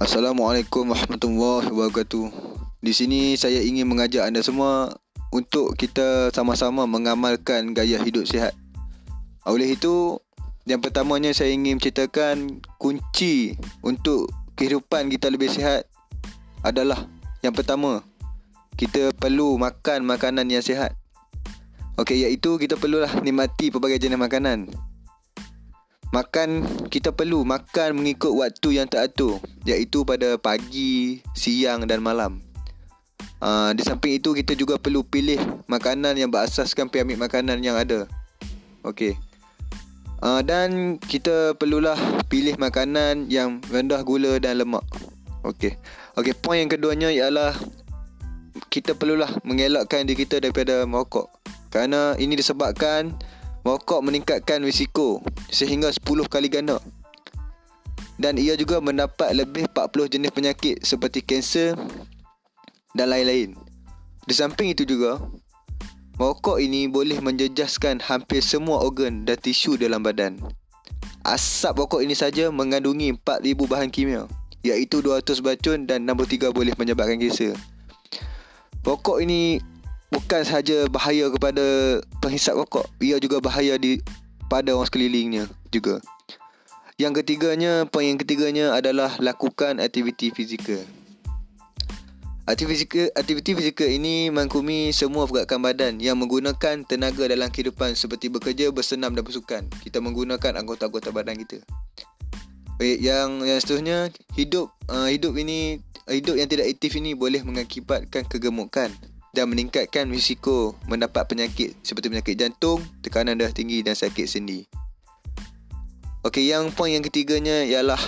Assalamualaikum warahmatullahi wabarakatuh. Di sini saya ingin mengajak anda semua untuk kita sama-sama mengamalkan gaya hidup sihat. Oleh itu, yang pertamanya saya ingin ceritakan kunci untuk kehidupan kita lebih sihat adalah yang pertama, kita perlu makan makanan yang sihat. Okey, iaitu kita perlulah nikmati pelbagai jenis makanan. Makan kita perlu makan mengikut waktu yang teratur iaitu pada pagi, siang dan malam. Uh, di samping itu kita juga perlu pilih makanan yang berasaskan piramid makanan yang ada. Okey. Uh, dan kita perlulah pilih makanan yang rendah gula dan lemak. Okey. Okey, poin yang keduanya ialah kita perlulah mengelakkan diri kita daripada merokok. Kerana ini disebabkan Merokok meningkatkan risiko sehingga 10 kali ganda. Dan ia juga mendapat lebih 40 jenis penyakit seperti kanser dan lain-lain. Di samping itu juga, merokok ini boleh menjejaskan hampir semua organ dan tisu dalam badan. Asap rokok ini saja mengandungi 4000 bahan kimia, iaitu 200 bacun dan 63 boleh menyebabkan kanser. Rokok ini bukan sahaja bahaya kepada penghisap rokok, ia juga bahaya di pada orang sekelilingnya juga. Yang ketiganya, poin yang ketiganya adalah lakukan aktiviti fizikal. Aktiviti fizikal, aktiviti fizikal ini mengkumi semua pergerakan badan yang menggunakan tenaga dalam kehidupan seperti bekerja, bersenam dan bersukan. Kita menggunakan anggota-anggota badan kita. Baik, yang yang seterusnya, hidup uh, hidup ini hidup yang tidak aktif ini boleh mengakibatkan kegemukan dan meningkatkan risiko mendapat penyakit seperti penyakit jantung, tekanan darah tinggi dan sakit sendi. Okey, yang poin yang ketiganya ialah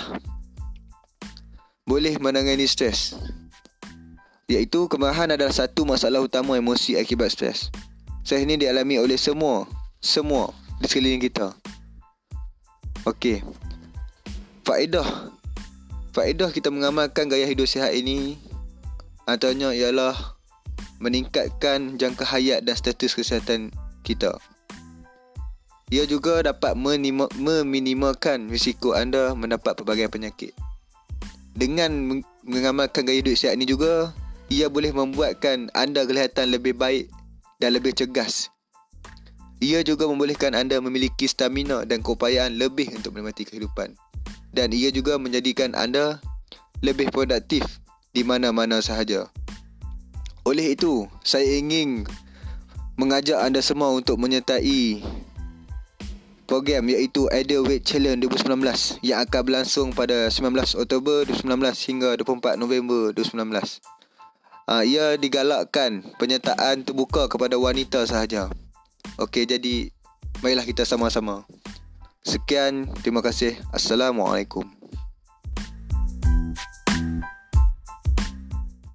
boleh menangani stres. Iaitu kemarahan adalah satu masalah utama emosi akibat stres. Stres ini dialami oleh semua, semua di sekeliling kita. Okey. Faedah. Faedah kita mengamalkan gaya hidup sihat ini antaranya ialah meningkatkan jangka hayat dan status kesihatan kita. Ia juga dapat meminimalkan risiko anda mendapat pelbagai penyakit. Dengan mengamalkan gaya hidup sihat ini juga, ia boleh membuatkan anda kelihatan lebih baik dan lebih cegas. Ia juga membolehkan anda memiliki stamina dan keupayaan lebih untuk menikmati kehidupan. Dan ia juga menjadikan anda lebih produktif di mana-mana sahaja. Oleh itu, saya ingin mengajak anda semua untuk menyertai program iaitu Ideal Weight Challenge 2019 yang akan berlangsung pada 19 Oktober 2019 hingga 24 November 2019. Uh, ia digalakkan penyertaan terbuka kepada wanita sahaja. Okey, jadi marilah kita sama-sama. Sekian, terima kasih. Assalamualaikum.